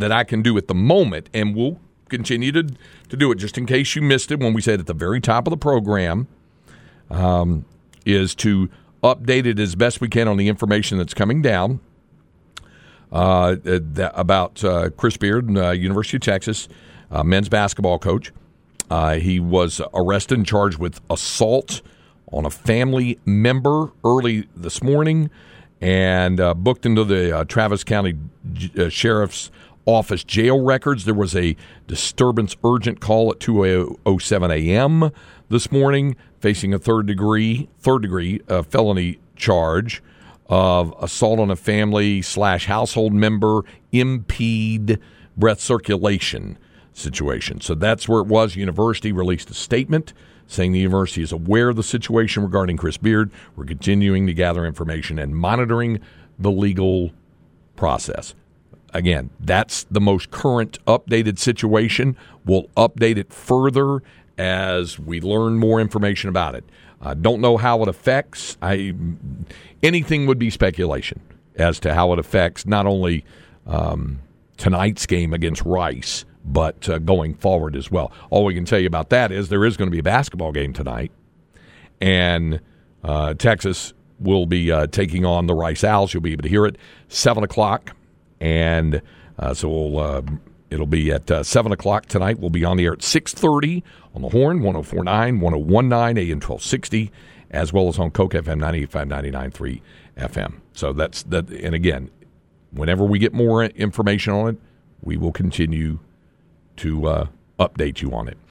that I can do at the moment, and we'll continue to, to do it just in case you missed it when we said at the very top of the program, um, is to update it as best we can on the information that's coming down uh, about uh, Chris Beard, uh, University of Texas, uh, men's basketball coach. Uh, he was arrested and charged with assault on a family member early this morning and uh, booked into the Travis County Sheriff's office jail records. There was a disturbance urgent call at 2:07 a.m. this morning, facing a third degree third degree uh, felony charge of assault on a family slash household member, impede breath circulation situation. So that's where it was. University released a statement saying the university is aware of the situation regarding Chris Beard. We're continuing to gather information and monitoring the legal process again, that's the most current updated situation. We'll update it further as we learn more information about it. I don't know how it affects. I anything would be speculation as to how it affects not only um, tonight's game against Rice, but uh, going forward as well. All we can tell you about that is there is going to be a basketball game tonight, and uh, Texas will be uh, taking on the Rice Owls. You'll be able to hear it seven o'clock and uh, so we'll, uh, it'll be at uh, 7 o'clock tonight. We'll be on the air at 6.30 on the Horn, 104.9, 101.9, AM 1260, as well as on KOKE FM 95, 99.3 FM. So that's that. And again, whenever we get more information on it, we will continue to uh, update you on it.